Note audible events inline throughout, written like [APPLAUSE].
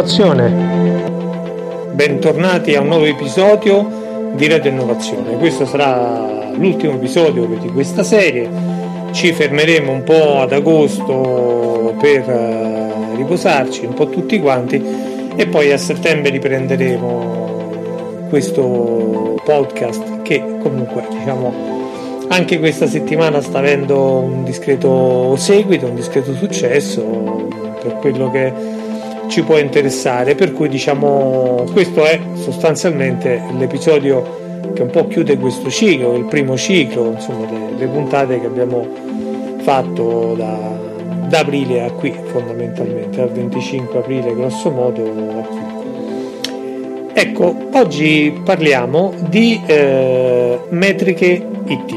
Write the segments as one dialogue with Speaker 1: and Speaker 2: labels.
Speaker 1: Innovazione. Bentornati a un nuovo episodio di Radio Innovazione. Questo sarà l'ultimo episodio di questa serie. Ci fermeremo un po' ad agosto per eh, riposarci un po' tutti quanti e poi a settembre riprenderemo questo podcast che comunque diciamo anche questa settimana sta avendo un discreto seguito, un discreto successo per quello che ci può interessare, per cui diciamo questo è sostanzialmente l'episodio che un po' chiude questo ciclo, il primo ciclo, insomma le, puntate che abbiamo fatto da, da, aprile a qui fondamentalmente, dal 25 aprile grosso modo a qui. Ecco, oggi parliamo di eh, metriche IT.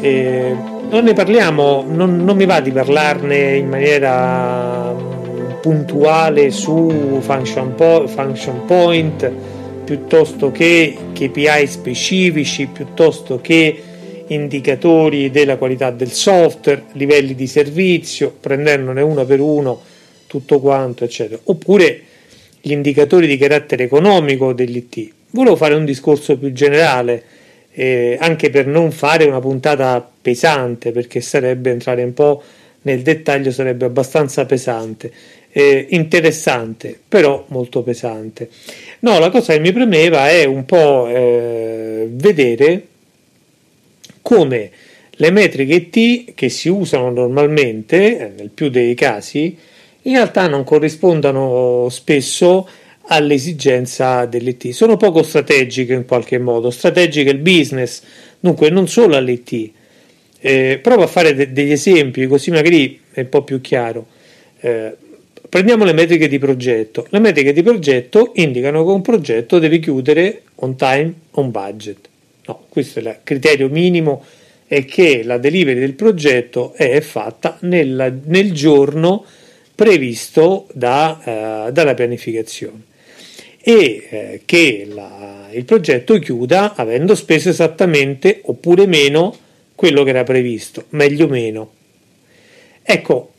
Speaker 1: Eh, non ne parliamo, non, non, mi va di parlarne in maniera puntuale su function, po- function point piuttosto che KPI specifici, piuttosto che indicatori della qualità del software, livelli di servizio, prendendone uno per uno tutto quanto, eccetera. Oppure gli indicatori di carattere economico dell'IT. Volevo fare un discorso più generale eh, anche per non fare una puntata pesante, perché sarebbe entrare un po' nel dettaglio, sarebbe abbastanza pesante. Eh, interessante, però molto pesante. No, la cosa che mi premeva è un po' eh, vedere come le metriche T che si usano normalmente, eh, nel più dei casi, in realtà non corrispondano spesso all'esigenza dell'IT. Sono poco strategiche in qualche modo, strategiche il business, dunque non solo all'IT. Eh, provo a fare de- degli esempi così magari è un po' più chiaro. Eh, prendiamo le metriche di progetto. Le metriche di progetto indicano che un progetto deve chiudere on time, on budget. No, questo è il criterio minimo è che la delivery del progetto è fatta nella, nel giorno previsto da, uh, dalla pianificazione e eh, che la, il progetto chiuda avendo speso esattamente oppure meno quello che era previsto, meglio meno. Ecco,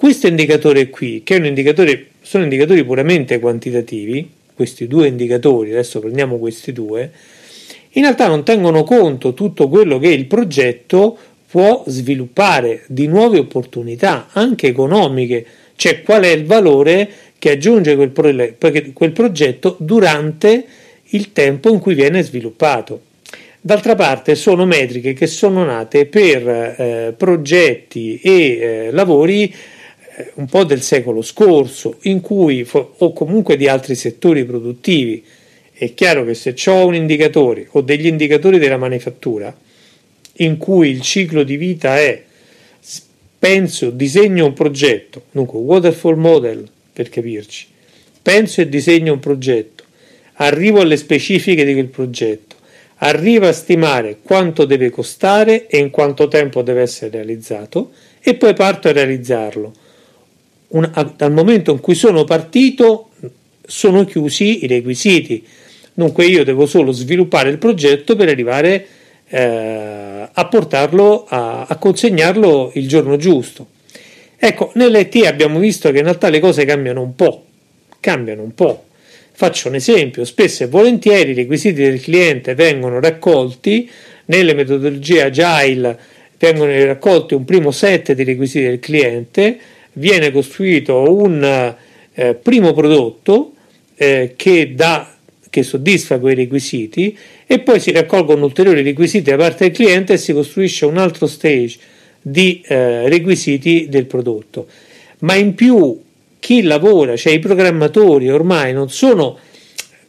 Speaker 1: questo indicatore qui, che indicatore, sono indicatori puramente quantitativi, questi due indicatori, adesso prendiamo questi due, in realtà non tengono conto tutto quello che il progetto può sviluppare di nuove opportunità, anche economiche, cioè qual è il valore che aggiunge quel, pro- quel progetto durante il tempo in cui viene sviluppato. D'altra parte sono metriche che sono nate per eh, progetti e eh, lavori un po' del secolo scorso, in cui, o comunque di altri settori produttivi. È chiaro che se ho un indicatore o degli indicatori della manifattura in cui il ciclo di vita è penso, disegno un progetto, dunque waterfall model, per capirci. Penso e disegno un progetto, arrivo alle specifiche di quel progetto, arrivo a stimare quanto deve costare e in quanto tempo deve essere realizzato e poi parto a realizzarlo. Un, a, dal momento in cui sono partito sono chiusi i requisiti, dunque io devo solo sviluppare il progetto per arrivare eh, a portarlo, a, a consegnarlo il giorno giusto. Ecco, nell'ET abbiamo visto che in realtà le cose cambiano un po', cambiano un po'. Faccio un esempio, spesso e volentieri i requisiti del cliente vengono raccolti nelle metodologie agile, vengono raccolti un primo set di requisiti del cliente, viene costruito un eh, primo prodotto eh, che, dà, che soddisfa quei requisiti e poi si raccolgono ulteriori requisiti da parte del cliente e si costruisce un altro stage di eh, requisiti del prodotto. Ma in più chi lavora, cioè i programmatori ormai non sono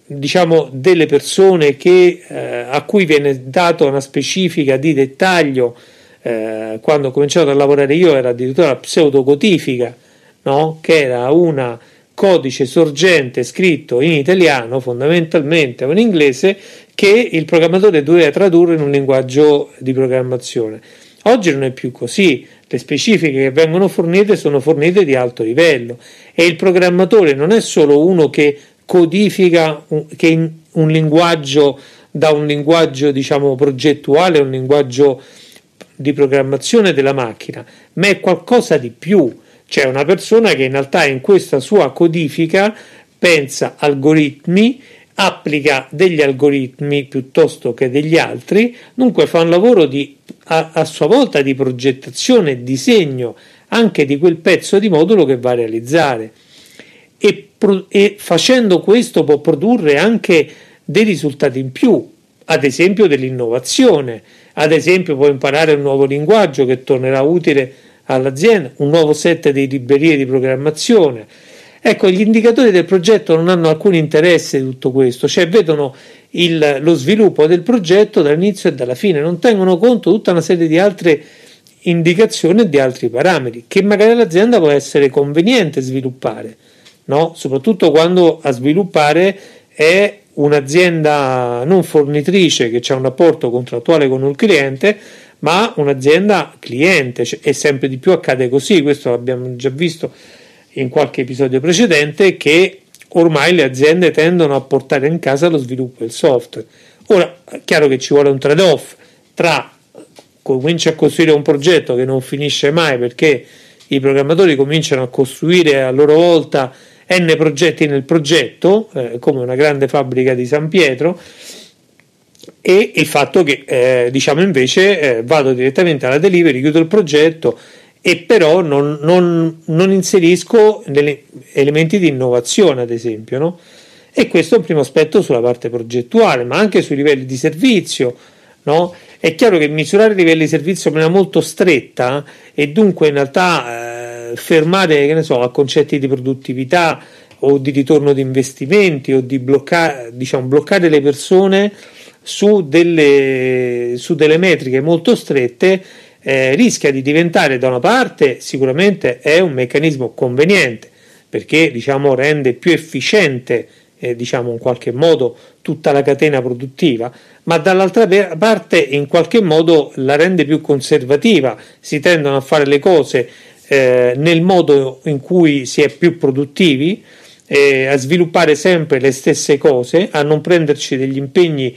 Speaker 1: diciamo delle persone che, eh, a cui viene data una specifica di dettaglio eh, quando ho cominciato a lavorare io era addirittura la pseudocodifica no? che era un codice sorgente scritto in italiano fondamentalmente o in inglese che il programmatore doveva tradurre in un linguaggio di programmazione. Oggi non è più così, le specifiche che vengono fornite sono fornite di alto livello. E il programmatore non è solo uno che codifica un, che un linguaggio da un linguaggio diciamo progettuale un linguaggio di programmazione della macchina, ma è qualcosa di più, C'è una persona che in realtà in questa sua codifica pensa algoritmi, applica degli algoritmi piuttosto che degli altri, dunque fa un lavoro di, a, a sua volta di progettazione e disegno anche di quel pezzo di modulo che va a realizzare. E, e facendo questo può produrre anche dei risultati in più, ad esempio dell'innovazione, ad esempio può imparare un nuovo linguaggio che tornerà utile all'azienda, un nuovo set di librerie di programmazione. Ecco, gli indicatori del progetto non hanno alcun interesse di tutto questo, cioè vedono il, lo sviluppo del progetto dall'inizio e dalla fine, non tengono conto di tutta una serie di altre indicazioni e di altri parametri che magari l'azienda può essere conveniente sviluppare, no? soprattutto quando a sviluppare è un'azienda non fornitrice che ha un rapporto contrattuale con il cliente, ma un'azienda cliente e sempre di più accade così, questo l'abbiamo già visto in qualche episodio precedente, che ormai le aziende tendono a portare in casa lo sviluppo del software. Ora, è chiaro che ci vuole un trade-off tra cominci a costruire un progetto che non finisce mai perché i programmatori cominciano a costruire a loro volta n progetti nel progetto, eh, come una grande fabbrica di San Pietro, e il fatto che eh, diciamo invece eh, vado direttamente alla delivery, chiudo il progetto e però non, non, non inserisco elementi di innovazione, ad esempio, no? E questo è un primo aspetto sulla parte progettuale, ma anche sui livelli di servizio, no? È chiaro che misurare i livelli di servizio in maniera molto stretta e dunque in realtà eh, fermare che ne so, a concetti di produttività o di ritorno di investimenti o di bloccare, diciamo, bloccare le persone su delle, su delle metriche molto strette eh, rischia di diventare da una parte sicuramente è un meccanismo conveniente perché diciamo rende più efficiente eh, diciamo in qualche modo tutta la catena produttiva ma dall'altra parte in qualche modo la rende più conservativa. Si tendono a fare le cose eh, nel modo in cui si è più produttivi eh, a sviluppare sempre le stesse cose a non prenderci degli impegni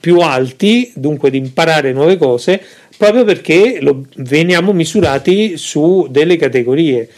Speaker 1: più alti dunque di imparare nuove cose proprio perché lo, veniamo misurati su delle categorie.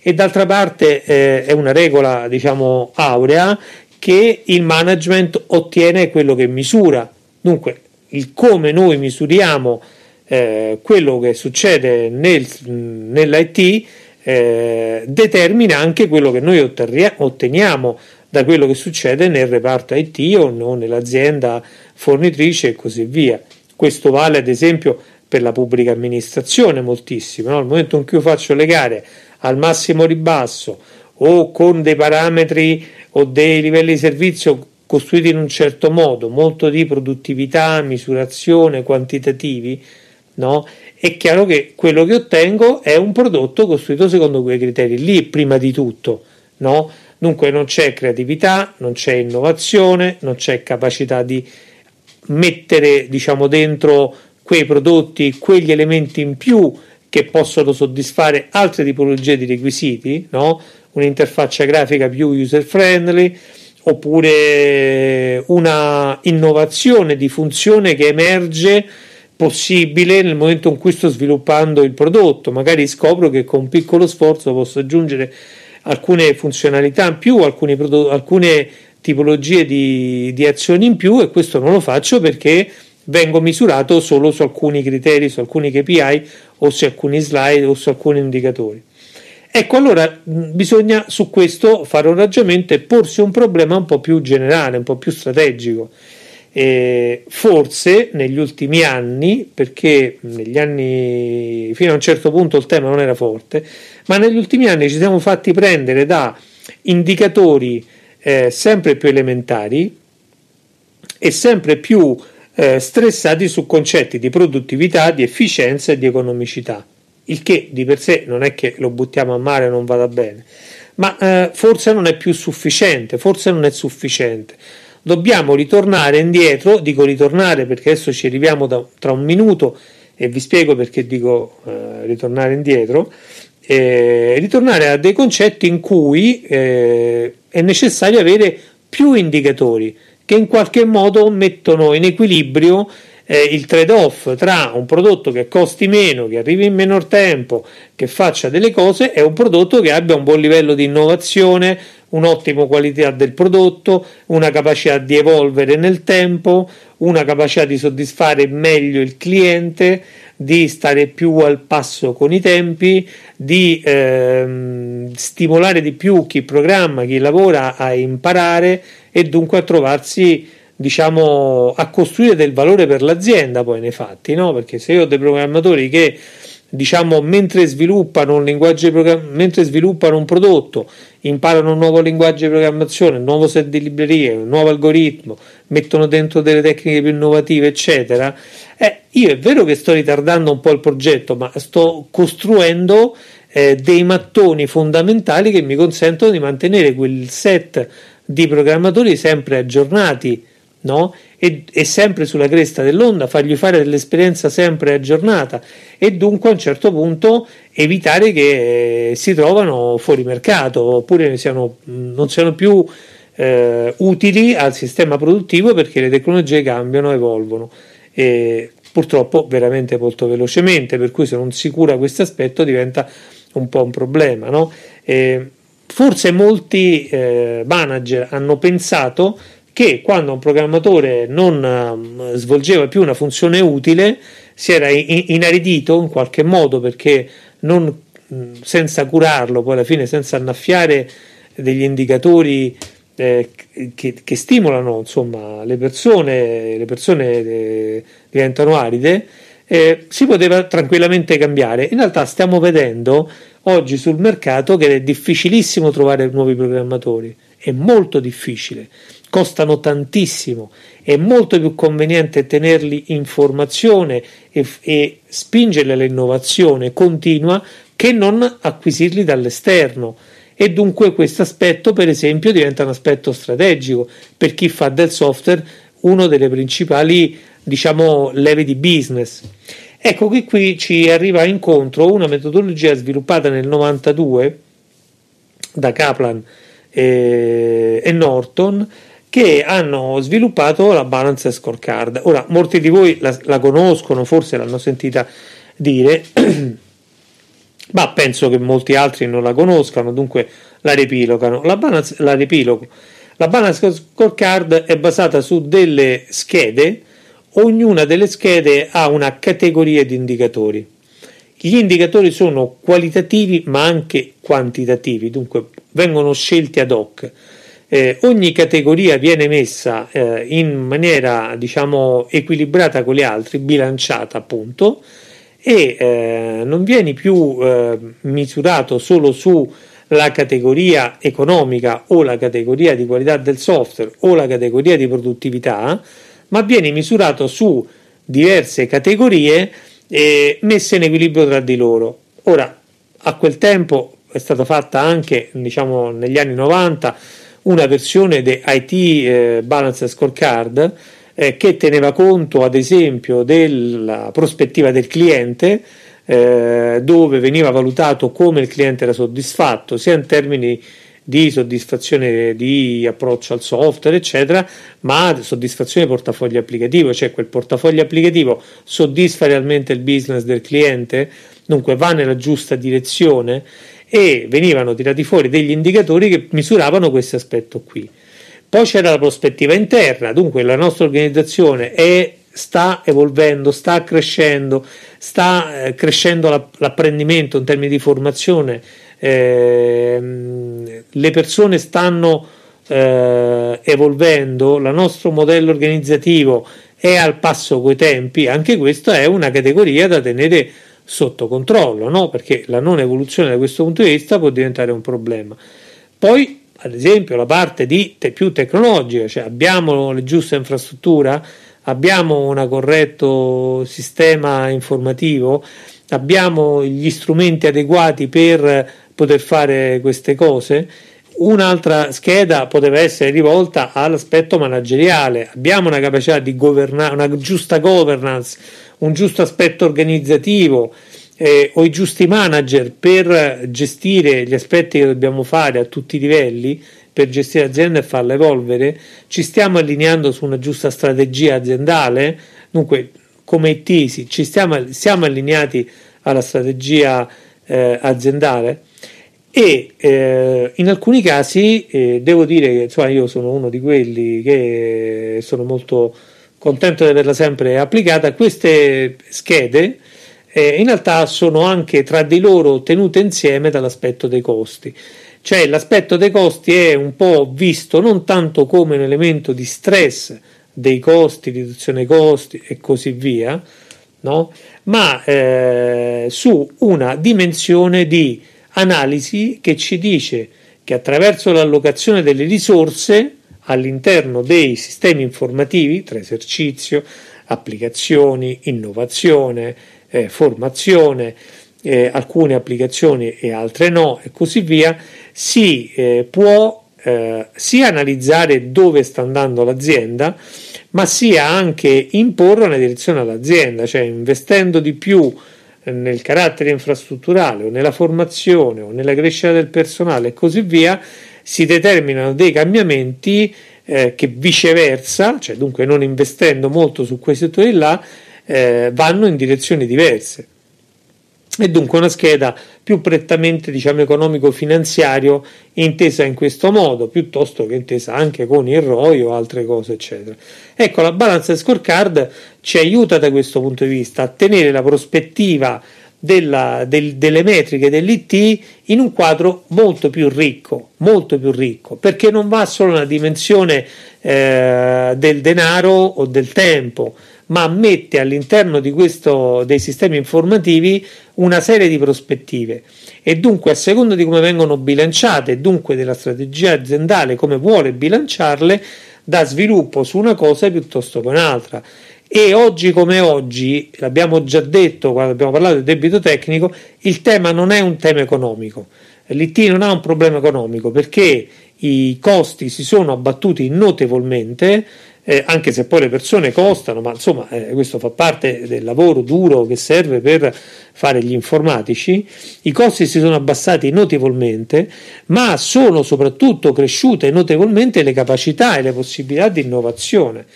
Speaker 1: E d'altra parte eh, è una regola diciamo aurea che il management ottiene quello che misura. Dunque il come noi misuriamo eh, quello che succede nel, nell'IT eh, determina anche quello che noi otteniamo da quello che succede nel reparto IT o no, nell'azienda fornitrice e così via. Questo vale ad esempio per la pubblica amministrazione moltissimo, no? nel momento in cui io faccio le gare al massimo ribasso o con dei parametri o dei livelli di servizio costruiti in un certo modo, molto di produttività, misurazione, quantitativi, no? è chiaro che quello che ottengo è un prodotto costruito secondo quei criteri lì, prima di tutto. No? Dunque non c'è creatività, non c'è innovazione, non c'è capacità di mettere diciamo, dentro quei prodotti, quegli elementi in più che possono soddisfare altre tipologie di requisiti, no? un'interfaccia grafica più user friendly oppure una innovazione di funzione che emerge possibile nel momento in cui sto sviluppando il prodotto, magari scopro che con un piccolo sforzo posso aggiungere alcune funzionalità in più, alcune, alcune tipologie di, di azioni in più e questo non lo faccio perché vengo misurato solo su alcuni criteri, su alcuni KPI o su alcuni slide o su alcuni indicatori. Ecco, allora bisogna su questo fare un ragionamento e porsi un problema un po' più generale, un po' più strategico. E forse negli ultimi anni, perché negli anni fino a un certo punto il tema non era forte, ma negli ultimi anni ci siamo fatti prendere da indicatori eh, sempre più elementari e sempre più eh, stressati su concetti di produttività, di efficienza e di economicità, il che di per sé non è che lo buttiamo a mare e non vada bene, ma eh, forse non è più sufficiente, forse non è sufficiente. Dobbiamo ritornare indietro, dico ritornare perché adesso ci arriviamo da, tra un minuto e vi spiego perché dico eh, ritornare indietro, eh, ritornare a dei concetti in cui eh, è necessario avere più indicatori che in qualche modo mettono in equilibrio eh, il trade-off tra un prodotto che costi meno, che arrivi in minor tempo, che faccia delle cose e un prodotto che abbia un buon livello di innovazione, un'ottima qualità del prodotto, una capacità di evolvere nel tempo, una capacità di soddisfare meglio il cliente, di stare più al passo con i tempi, di ehm, stimolare di più chi programma, chi lavora a imparare e dunque a trovarsi diciamo, a costruire del valore per l'azienda poi nei fatti, no? Perché se io ho dei programmatori che diciamo mentre sviluppano un linguaggio mentre sviluppano un prodotto, imparano un nuovo linguaggio di programmazione, un nuovo set di librerie, un nuovo algoritmo, mettono dentro delle tecniche più innovative, eccetera. Eh, io è vero che sto ritardando un po' il progetto, ma sto costruendo eh, dei mattoni fondamentali che mi consentono di mantenere quel set di programmatori sempre aggiornati no? e, e, sempre sulla cresta dell'onda, fargli fare dell'esperienza sempre aggiornata e dunque a un certo punto evitare che eh, si trovano fuori mercato oppure siano, non siano più eh, utili al sistema produttivo perché le tecnologie cambiano, evolvono. E purtroppo veramente molto velocemente, per cui se non si cura questo aspetto diventa un po' un problema. No? forse molti eh, manager hanno pensato che quando un programmatore non uh, svolgeva più una funzione utile si era in- inaridito in qualche modo perché non, senza curarlo, poi alla fine senza annaffiare degli indicatori eh, che, che, stimolano insomma, le persone, le persone eh, diventano aride, eh, si poteva tranquillamente cambiare. In realtà stiamo vedendo oggi sul mercato che è difficilissimo trovare nuovi programmatori, è molto difficile costano tantissimo, è molto più conveniente tenerli in formazione e, e spingerli all'innovazione continua che non acquisirli dall'esterno. E dunque questo aspetto per esempio diventa un aspetto strategico per chi fa del software uno delle principali diciamo leve di business. Ecco che qui ci arriva incontro una metodologia sviluppata nel 92 da Kaplan e, e Norton che hanno sviluppato la Balance Scorecard. Ora, molti di voi la, la conoscono, forse l'hanno sentita dire, [CLEARS THROAT] ma penso che molti altri non la conoscano, dunque la ripilogano. La balance, la, ripilogo. la balance Scorecard è basata su delle schede, ognuna delle schede ha una categoria di indicatori. Gli indicatori sono qualitativi ma anche quantitativi, dunque vengono scelti ad hoc eh, ogni categoria viene messa eh, in maniera diciamo equilibrata con le altre, bilanciata appunto, e eh, non viene più eh, misurato solo sulla categoria economica o la categoria di qualità del software o la categoria di produttività, ma viene misurato su diverse categorie messe in equilibrio tra di loro. Ora, a quel tempo è stata fatta anche diciamo negli anni 90 una versione di IT eh, Balance Scorecard eh, che teneva conto ad esempio della prospettiva del cliente eh, dove veniva valutato come il cliente era soddisfatto sia in termini di soddisfazione di approccio al software, eccetera, ma soddisfazione portafoglio applicativo, cioè quel portafoglio applicativo soddisfa realmente il business del cliente, dunque va nella giusta direzione e venivano tirati fuori degli indicatori che misuravano questo aspetto qui. Poi c'era la prospettiva interna, dunque la nostra organizzazione è, sta evolvendo, sta crescendo, sta eh, crescendo la, l'apprendimento in termini di formazione, eh, le persone stanno eh, evolvendo, il nostro modello organizzativo è al passo coi tempi, anche questa è una categoria da tenere sotto controllo, no? perché la non evoluzione da questo punto di vista può diventare un problema. Poi, ad esempio, la parte di te- più tecnologica, cioè abbiamo le giuste infrastrutture, abbiamo un corretto sistema informativo, abbiamo gli strumenti adeguati per poter fare queste cose. Un'altra scheda poteva essere rivolta all'aspetto manageriale, abbiamo una capacità di governare, una giusta governance un giusto aspetto organizzativo eh, o i giusti manager per gestire gli aspetti che dobbiamo fare a tutti i livelli, per gestire l'azienda e farla evolvere? Ci stiamo allineando su una giusta strategia aziendale? Dunque, come IT ci stiamo, siamo allineati alla strategia eh, aziendale? e eh, in alcuni casi eh, devo dire che insomma, io sono uno di quelli che sono molto contento di averla sempre applicata queste schede eh, in realtà sono anche tra di loro tenute insieme dall'aspetto dei costi cioè l'aspetto dei costi è un po' visto non tanto come un elemento di stress dei costi, riduzione dei costi e così via, no? ma eh, su una dimensione di analisi che ci dice che attraverso l'allocazione delle risorse all'interno dei sistemi informativi, tra esercizio, applicazioni, innovazione, eh, formazione, eh, alcune applicazioni e altre no, e così via, si eh, può eh, sia analizzare dove sta andando l'azienda, ma sia anche imporre una direzione all'azienda, cioè investendo di più nel carattere infrastrutturale o nella formazione o nella crescita del personale e così via, si determinano dei cambiamenti eh, che viceversa, cioè dunque non investendo molto su quei settori là, eh, vanno in direzioni diverse. E dunque una scheda più prettamente diciamo, economico-finanziario intesa in questo modo, piuttosto che intesa anche con il ROI o altre cose, eccetera. Ecco, la balance scorecard ci aiuta da questo punto di vista a tenere la prospettiva della, del, delle metriche dell'IT in un quadro molto più ricco, molto più ricco, perché non va solo nella dimensione eh, del denaro o del tempo, ma mette all'interno di questo, dei sistemi informativi una serie di prospettive. E dunque a seconda di come vengono bilanciate dunque della strategia aziendale come vuole bilanciarle dà sviluppo su una cosa piuttosto che un'altra e oggi come oggi l'abbiamo già detto quando abbiamo parlato del debito tecnico il tema non è un tema economico l'IT non ha un problema economico perché i costi si sono abbattuti notevolmente eh, anche se poi le persone costano, ma insomma eh, questo fa parte del lavoro duro che serve per fare gli informatici, i costi si sono abbassati notevolmente, ma sono soprattutto cresciute notevolmente le capacità e le possibilità di innovazione.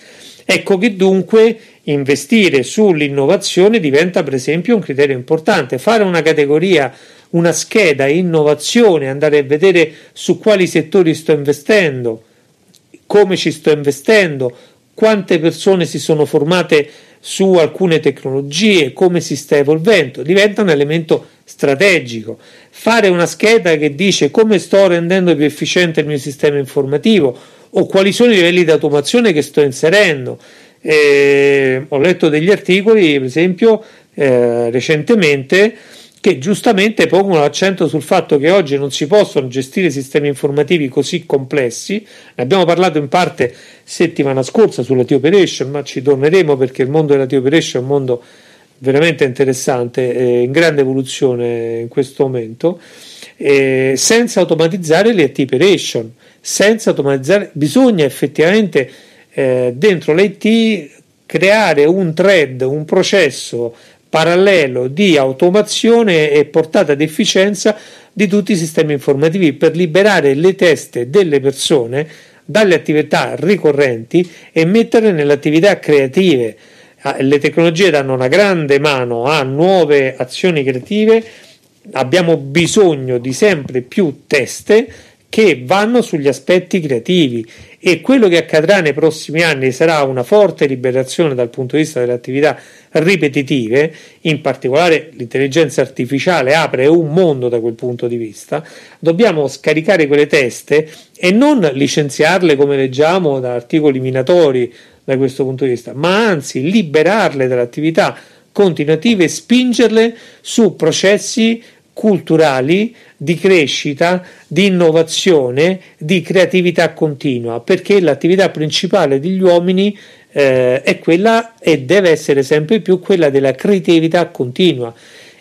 Speaker 1: Ecco che dunque investire sull'innovazione diventa per esempio un criterio importante, fare una categoria una scheda innovazione, andare a vedere su quali settori sto investendo, come ci sto investendo, quante persone si sono formate su alcune tecnologie, come si sta evolvendo, diventa un elemento strategico. Fare una scheda che dice come sto rendendo più efficiente il mio sistema informativo o quali sono i livelli di automazione che sto inserendo. Eh, ho letto degli articoli, per esempio, eh, recentemente che giustamente pongono l'accento sul fatto che oggi non si possono gestire sistemi informativi così complessi. Ne abbiamo parlato in parte settimana scorsa sulla T-Operation, ma ci torneremo perché il mondo della T-Operation è un mondo veramente interessante, e in grande evoluzione in questo momento, eh, senza automatizzare le T-Operation, senza automatizzare, bisogna effettivamente eh, dentro l'IT creare un thread, un processo parallelo di automazione e portata di efficienza di tutti i sistemi informativi per liberare le teste delle persone dalle attività ricorrenti e metterle nelle attività creative. Ah, le tecnologie danno una grande mano a nuove azioni creative, abbiamo bisogno di sempre più teste che vanno sugli aspetti creativi e quello che accadrà nei prossimi anni sarà una forte liberazione dal punto di vista delle attività ripetitive, in particolare l'intelligenza artificiale apre un mondo da quel punto di vista, dobbiamo scaricare quelle teste e non licenziarle come leggiamo da articoli minatori da questo punto di vista, ma anzi liberarle dall'attività continuative e spingerle su processi culturali di crescita, di innovazione, di creatività continua, perché l'attività principale degli uomini eh, è quella e deve essere sempre più quella della creatività continua.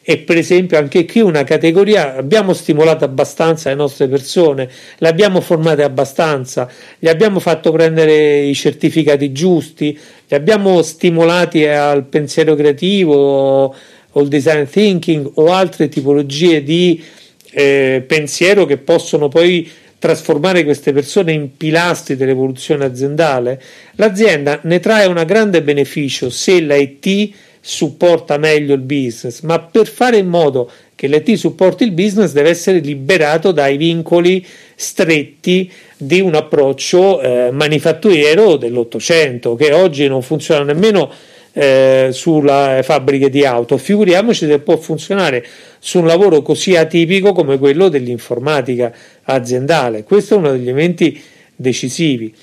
Speaker 1: E per esempio anche qui una categoria abbiamo stimolato abbastanza le nostre persone, le abbiamo formate abbastanza, gli abbiamo fatto prendere i certificati giusti, li abbiamo stimolati al pensiero creativo o il design thinking o altre tipologie di eh, pensiero che possono poi trasformare queste persone in pilastri dell'evoluzione aziendale, l'azienda ne trae un grande beneficio se l'IT supporta meglio il business, ma per fare in modo che l'IT supporti il business deve essere liberato dai vincoli stretti di un approccio eh, manifatturiero dell'Ottocento che oggi non funziona nemmeno eh, sulle fabbriche di auto, figuriamoci se può funzionare su un lavoro così atipico come quello dell'informatica aziendale. Questo è uno degli elementi decisivi.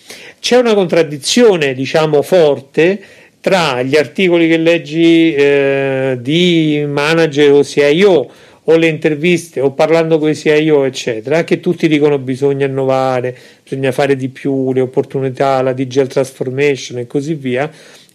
Speaker 1: C'è una contraddizione, diciamo, forte tra gli articoli che leggi eh, di manager o CIO o le interviste o parlando con i CIO eccetera che tutti dicono bisogna innovare bisogna fare di più le opportunità la digital transformation e così via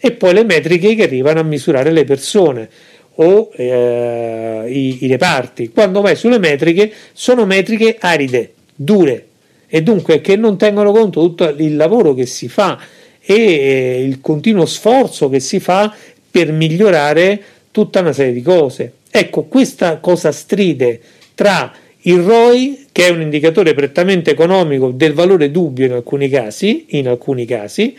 Speaker 1: e poi le metriche che arrivano a misurare le persone o eh, i, i reparti quando vai sulle metriche sono metriche aride dure e dunque che non tengono conto tutto il lavoro che si fa e eh, il continuo sforzo che si fa per migliorare tutta una serie di cose. Ecco, questa cosa stride tra il ROI, che è un indicatore prettamente economico del valore dubbio in alcuni casi, in alcuni casi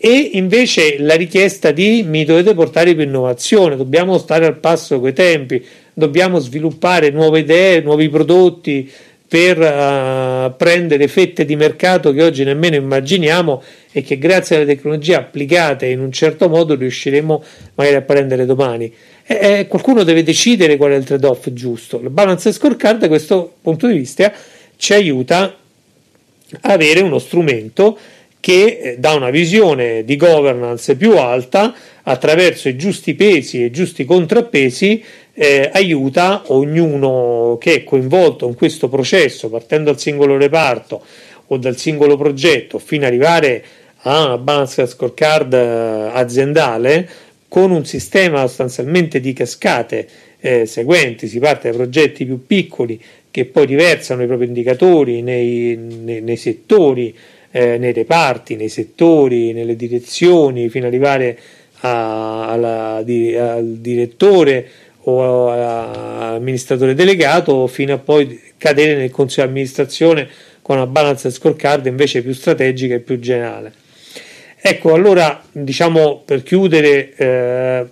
Speaker 1: e invece la richiesta di mi dovete portare più innovazione, dobbiamo stare al passo coi tempi, dobbiamo sviluppare nuove idee, nuovi prodotti, per uh, prendere fette di mercato che oggi nemmeno immaginiamo e che grazie alle tecnologie applicate in un certo modo riusciremo magari a prendere domani. E, e qualcuno deve decidere qual è il trade-off giusto. La balance scorecard da questo punto di vista ci aiuta a avere uno strumento che eh, dà una visione di governance più alta attraverso i giusti pesi e i giusti contrappesi eh, aiuta ognuno che è coinvolto in questo processo, partendo dal singolo reparto o dal singolo progetto, fino ad arrivare a una balance scorecard eh, aziendale con un sistema sostanzialmente di cascate eh, seguenti. Si parte da progetti più piccoli che poi riversano i propri indicatori nei, nei, nei settori, eh, nei reparti, nei settori, nelle direzioni, fino ad arrivare a, alla, al direttore o amministratore delegato fino a poi cadere nel consiglio di amministrazione con una balance scorecard invece più strategica e più generale. Ecco, allora diciamo per chiudere eh,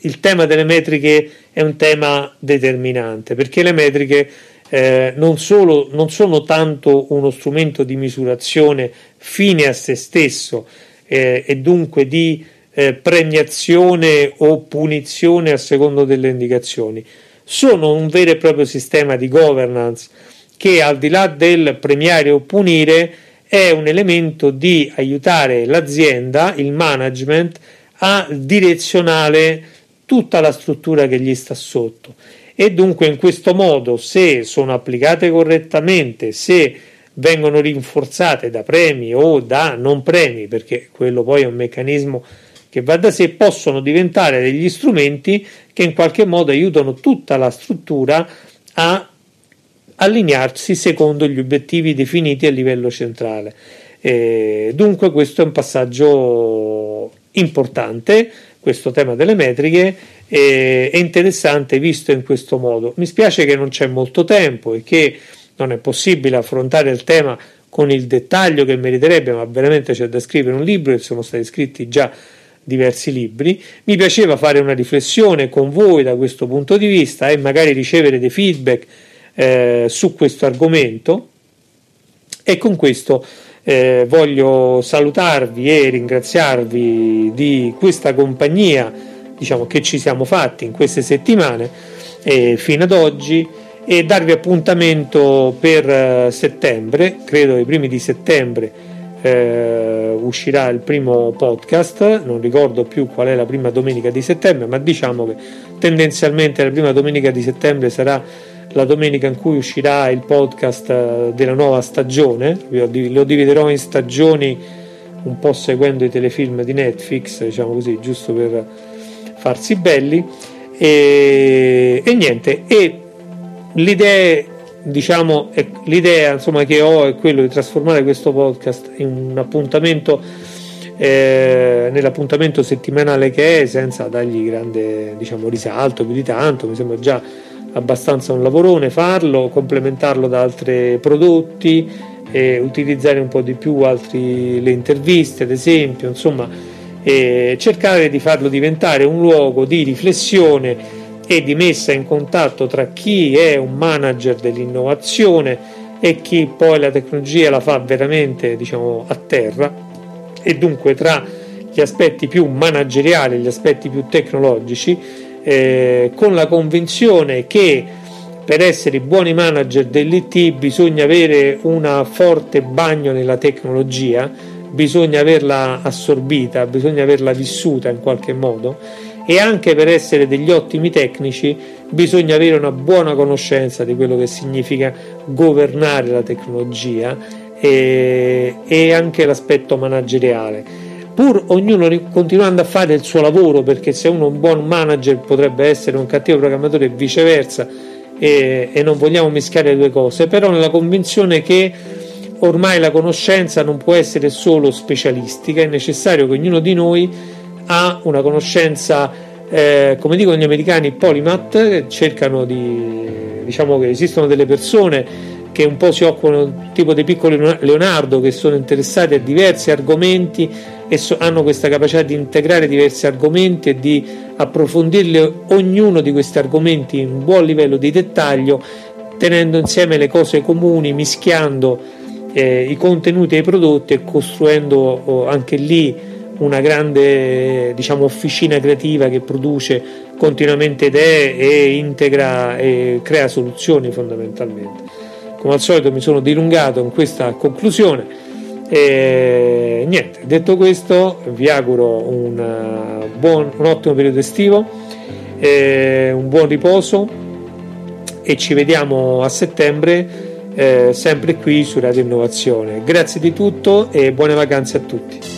Speaker 1: il tema delle metriche è un tema determinante perché le metriche eh, non, solo, non sono tanto uno strumento di misurazione fine a se stesso eh, e dunque di eh, premiazione o punizione a secondo delle indicazioni. Sono un vero e proprio sistema di governance che al di là del premiare o punire è un elemento di aiutare l'azienda, il management, a direzionare tutta la struttura che gli sta sotto. E dunque in questo modo, se sono applicate correttamente, se vengono rinforzate da premi o da non premi, perché quello poi è un meccanismo che va da sé possono diventare degli strumenti che in qualche modo aiutano tutta la struttura a allinearsi secondo gli obiettivi definiti a livello centrale. E dunque questo è un passaggio importante, questo tema delle metriche è interessante visto in questo modo. Mi spiace che non c'è molto tempo e che non è possibile affrontare il tema con il dettaglio che meriterebbe, ma veramente c'è da scrivere un libro e sono stati scritti già diversi libri. Mi piaceva fare una riflessione con voi da questo punto di vista e magari ricevere dei feedback eh, su questo argomento. E con questo eh, voglio salutarvi e ringraziarvi di questa compagnia diciamo, che ci siamo fatti in queste settimane eh, fino ad oggi e darvi appuntamento per eh, settembre, credo i primi di settembre eh, uscirà il primo podcast, non ricordo più qual è la prima domenica di settembre, ma diciamo che tendenzialmente la prima domenica di settembre sarà la domenica in cui uscirà il podcast eh, della nuova stagione, lo dividerò in stagioni un po' seguendo i telefilm di Netflix, diciamo così, giusto per farsi belli. E, e niente, e l'idea diciamo, l'idea insomma, che ho è quello di trasformare questo podcast in un appuntamento eh, nell'appuntamento settimanale che è senza dargli grande diciamo, risalto più di tanto. Mi sembra già abbastanza un lavorone farlo complementarlo da altri prodotti utilizzare un po' di più altri, le interviste, ad esempio, insomma, cercare di farlo diventare un luogo di riflessione e di messa in contatto tra chi è un manager dell'innovazione e chi poi la tecnologia la fa veramente diciamo, a terra. E dunque tra gli aspetti più manageriali e gli aspetti più tecnologici eh, con la convinzione che per essere buoni manager dell'IT bisogna avere un forte bagno nella tecnologia, bisogna averla assorbita, bisogna averla vissuta in qualche modo e anche per essere degli ottimi tecnici bisogna avere una buona conoscenza di quello che significa governare la tecnologia e, e anche l'aspetto manageriale pur ognuno continuando a fare il suo lavoro perché se uno è un buon manager potrebbe essere un cattivo programmatore e viceversa e, e non vogliamo mischiare le due cose. Però nella convinzione che ormai la conoscenza non può essere solo specialistica è necessario che ognuno di noi ha una conoscenza, eh, come dicono gli americani, polymath, cercano di, diciamo che esistono delle persone che un po' si occupano tipo dei piccoli Leonardo che sono interessati a diversi argomenti e so, hanno questa capacità di integrare diversi argomenti e di approfondirli ognuno di questi argomenti in un buon livello di dettaglio tenendo insieme le cose comuni mischiando eh, i contenuti e i prodotti e costruendo oh, anche lì una grande diciamo, officina creativa che produce continuamente idee e integra e crea soluzioni fondamentalmente. Come al solito mi sono dilungato in questa conclusione. E niente, detto questo, vi auguro un, buon, un ottimo periodo estivo, un buon riposo e ci vediamo a settembre eh, sempre qui su Radio Innovazione. Grazie di tutto e buone vacanze a tutti.